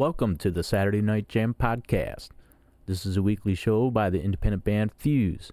Welcome to the Saturday Night Jam podcast. This is a weekly show by the independent band Fuse.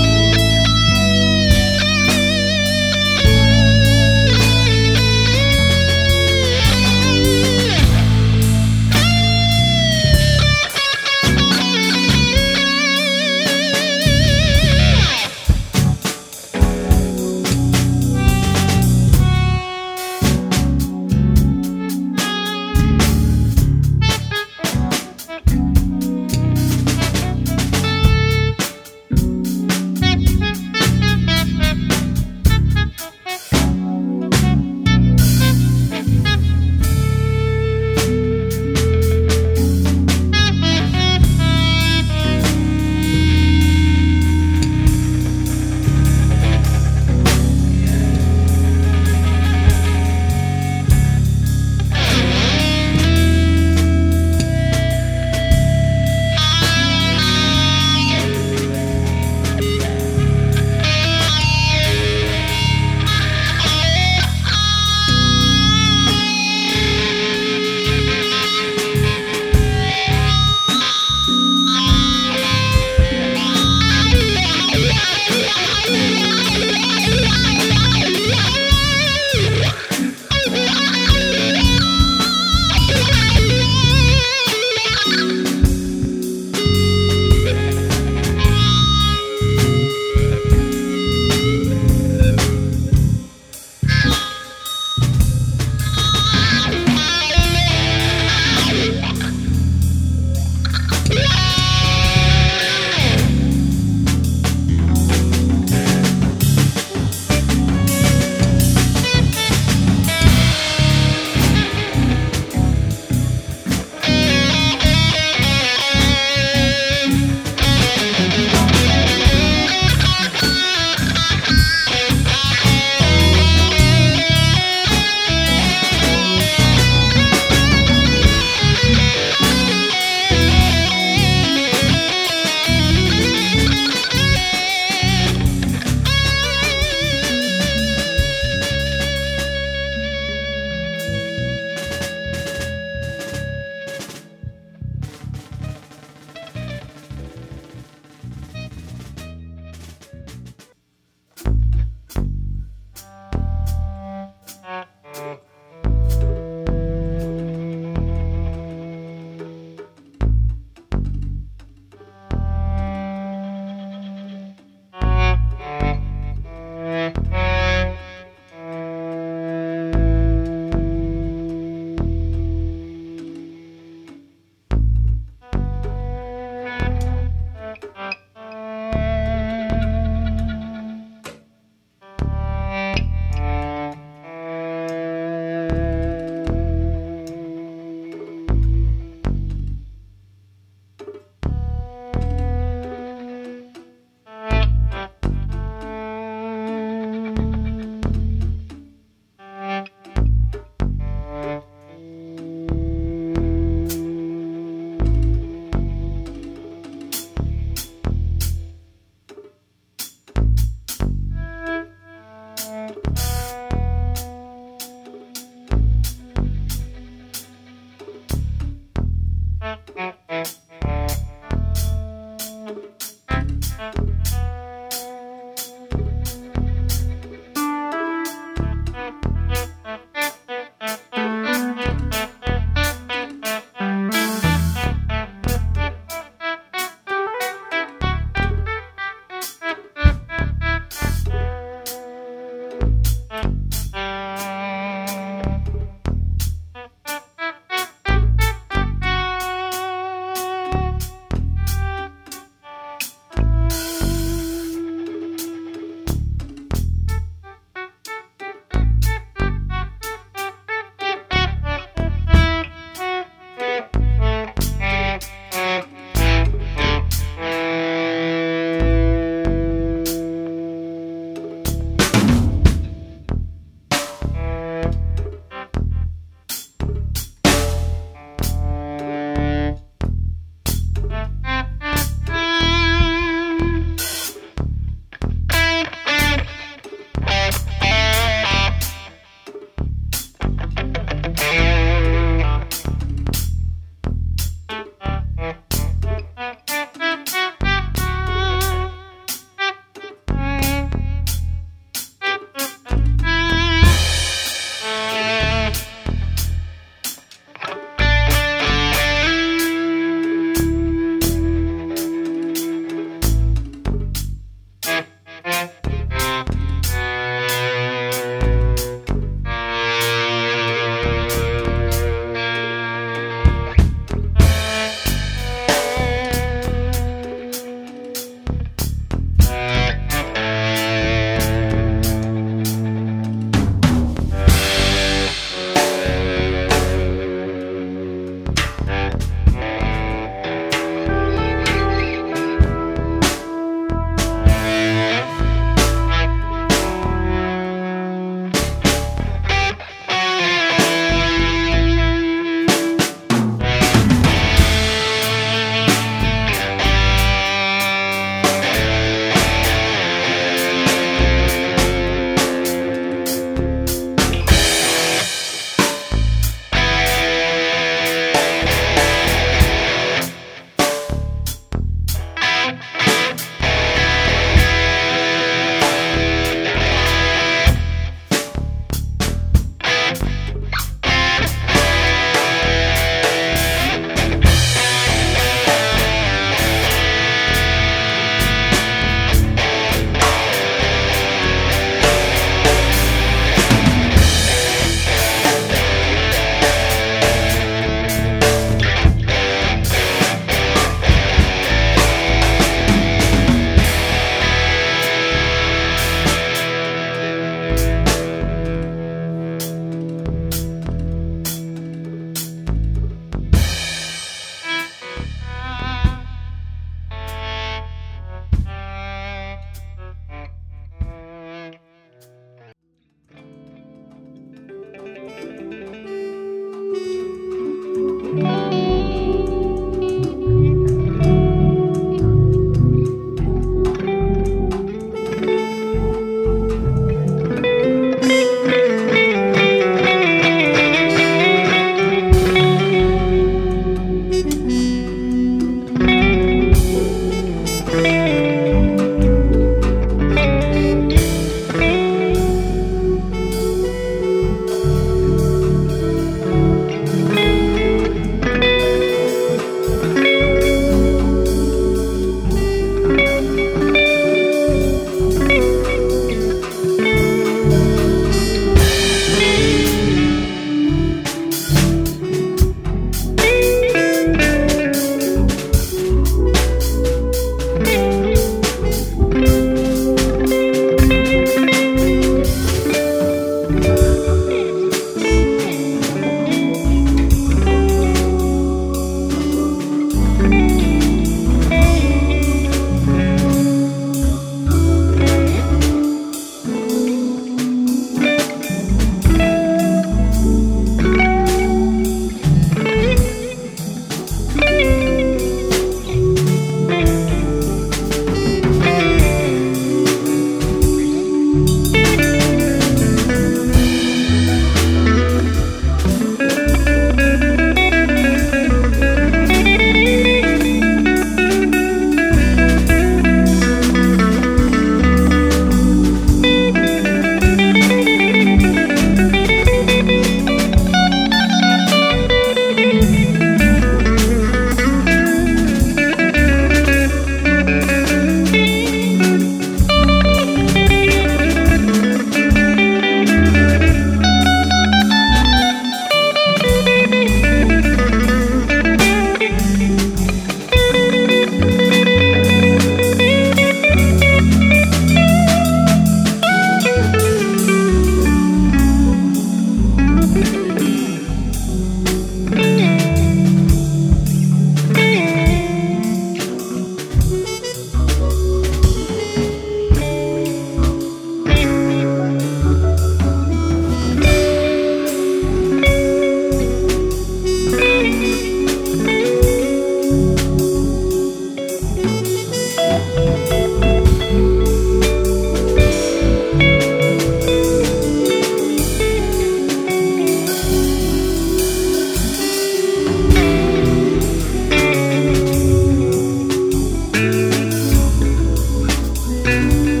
Música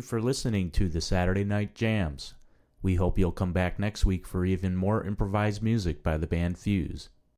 for listening to the Saturday Night Jams. We hope you'll come back next week for even more improvised music by the band Fuse.